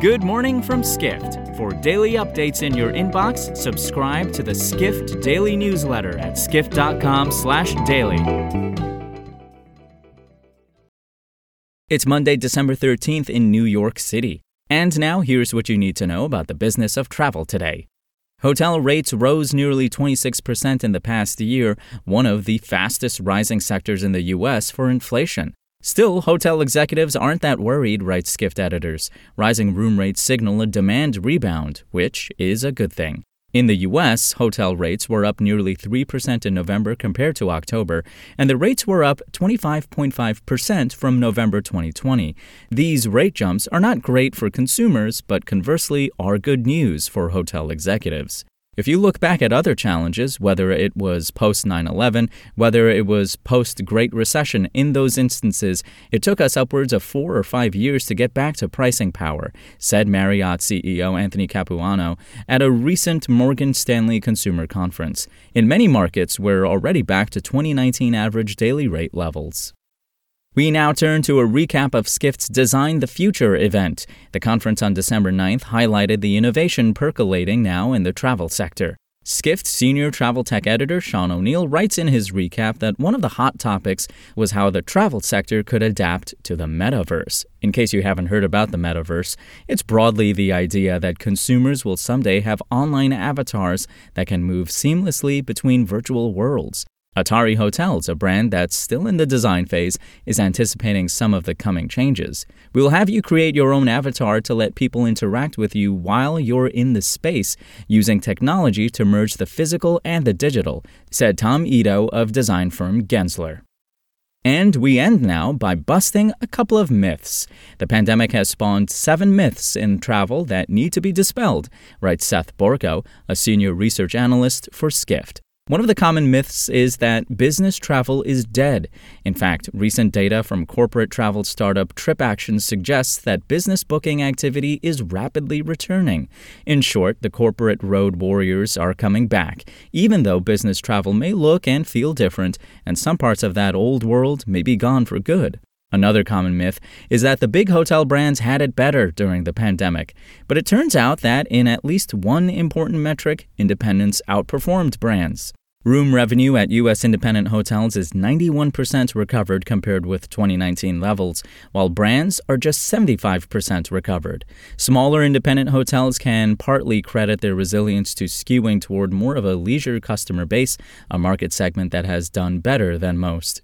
Good morning from Skift. For daily updates in your inbox, subscribe to the Skift Daily newsletter at skift.com/daily. It's Monday, December 13th in New York City. And now here's what you need to know about the business of travel today. Hotel rates rose nearly 26% in the past year, one of the fastest rising sectors in the U.S. for inflation. Still, hotel executives aren't that worried, writes Skift editors. Rising room rates signal a demand rebound, which is a good thing. In the US, hotel rates were up nearly 3% in November compared to October, and the rates were up 25.5% from November 2020. These rate jumps are not great for consumers, but conversely are good news for hotel executives. If you look back at other challenges, whether it was post 9 11, whether it was post Great Recession, in those instances, it took us upwards of four or five years to get back to pricing power, said Marriott CEO Anthony Capuano at a recent Morgan Stanley consumer conference. In many markets, we're already back to 2019 average daily rate levels. We now turn to a recap of Skift's Design the Future event. The conference on December 9th highlighted the innovation percolating now in the travel sector. Skift senior travel tech editor Sean O'Neill writes in his recap that one of the hot topics was how the travel sector could adapt to the metaverse. In case you haven't heard about the metaverse, it's broadly the idea that consumers will someday have online avatars that can move seamlessly between virtual worlds. Atari Hotels, a brand that's still in the design phase, is anticipating some of the coming changes. We will have you create your own avatar to let people interact with you while you're in the space, using technology to merge the physical and the digital, said Tom Ito of design firm Gensler. And we end now by busting a couple of myths. The pandemic has spawned seven myths in travel that need to be dispelled, writes Seth Borko, a senior research analyst for Skift. One of the common myths is that business travel is dead. In fact, recent data from corporate travel startup TripActions suggests that business booking activity is rapidly returning. In short, the corporate road warriors are coming back, even though business travel may look and feel different, and some parts of that old world may be gone for good. Another common myth is that the big hotel brands had it better during the pandemic. But it turns out that in at least one important metric, independents outperformed brands. Room revenue at U.S. independent hotels is 91% recovered compared with 2019 levels, while brands are just 75% recovered. Smaller independent hotels can partly credit their resilience to skewing toward more of a leisure customer base, a market segment that has done better than most.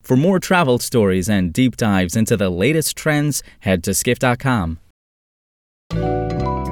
For more travel stories and deep dives into the latest trends, head to skift.com.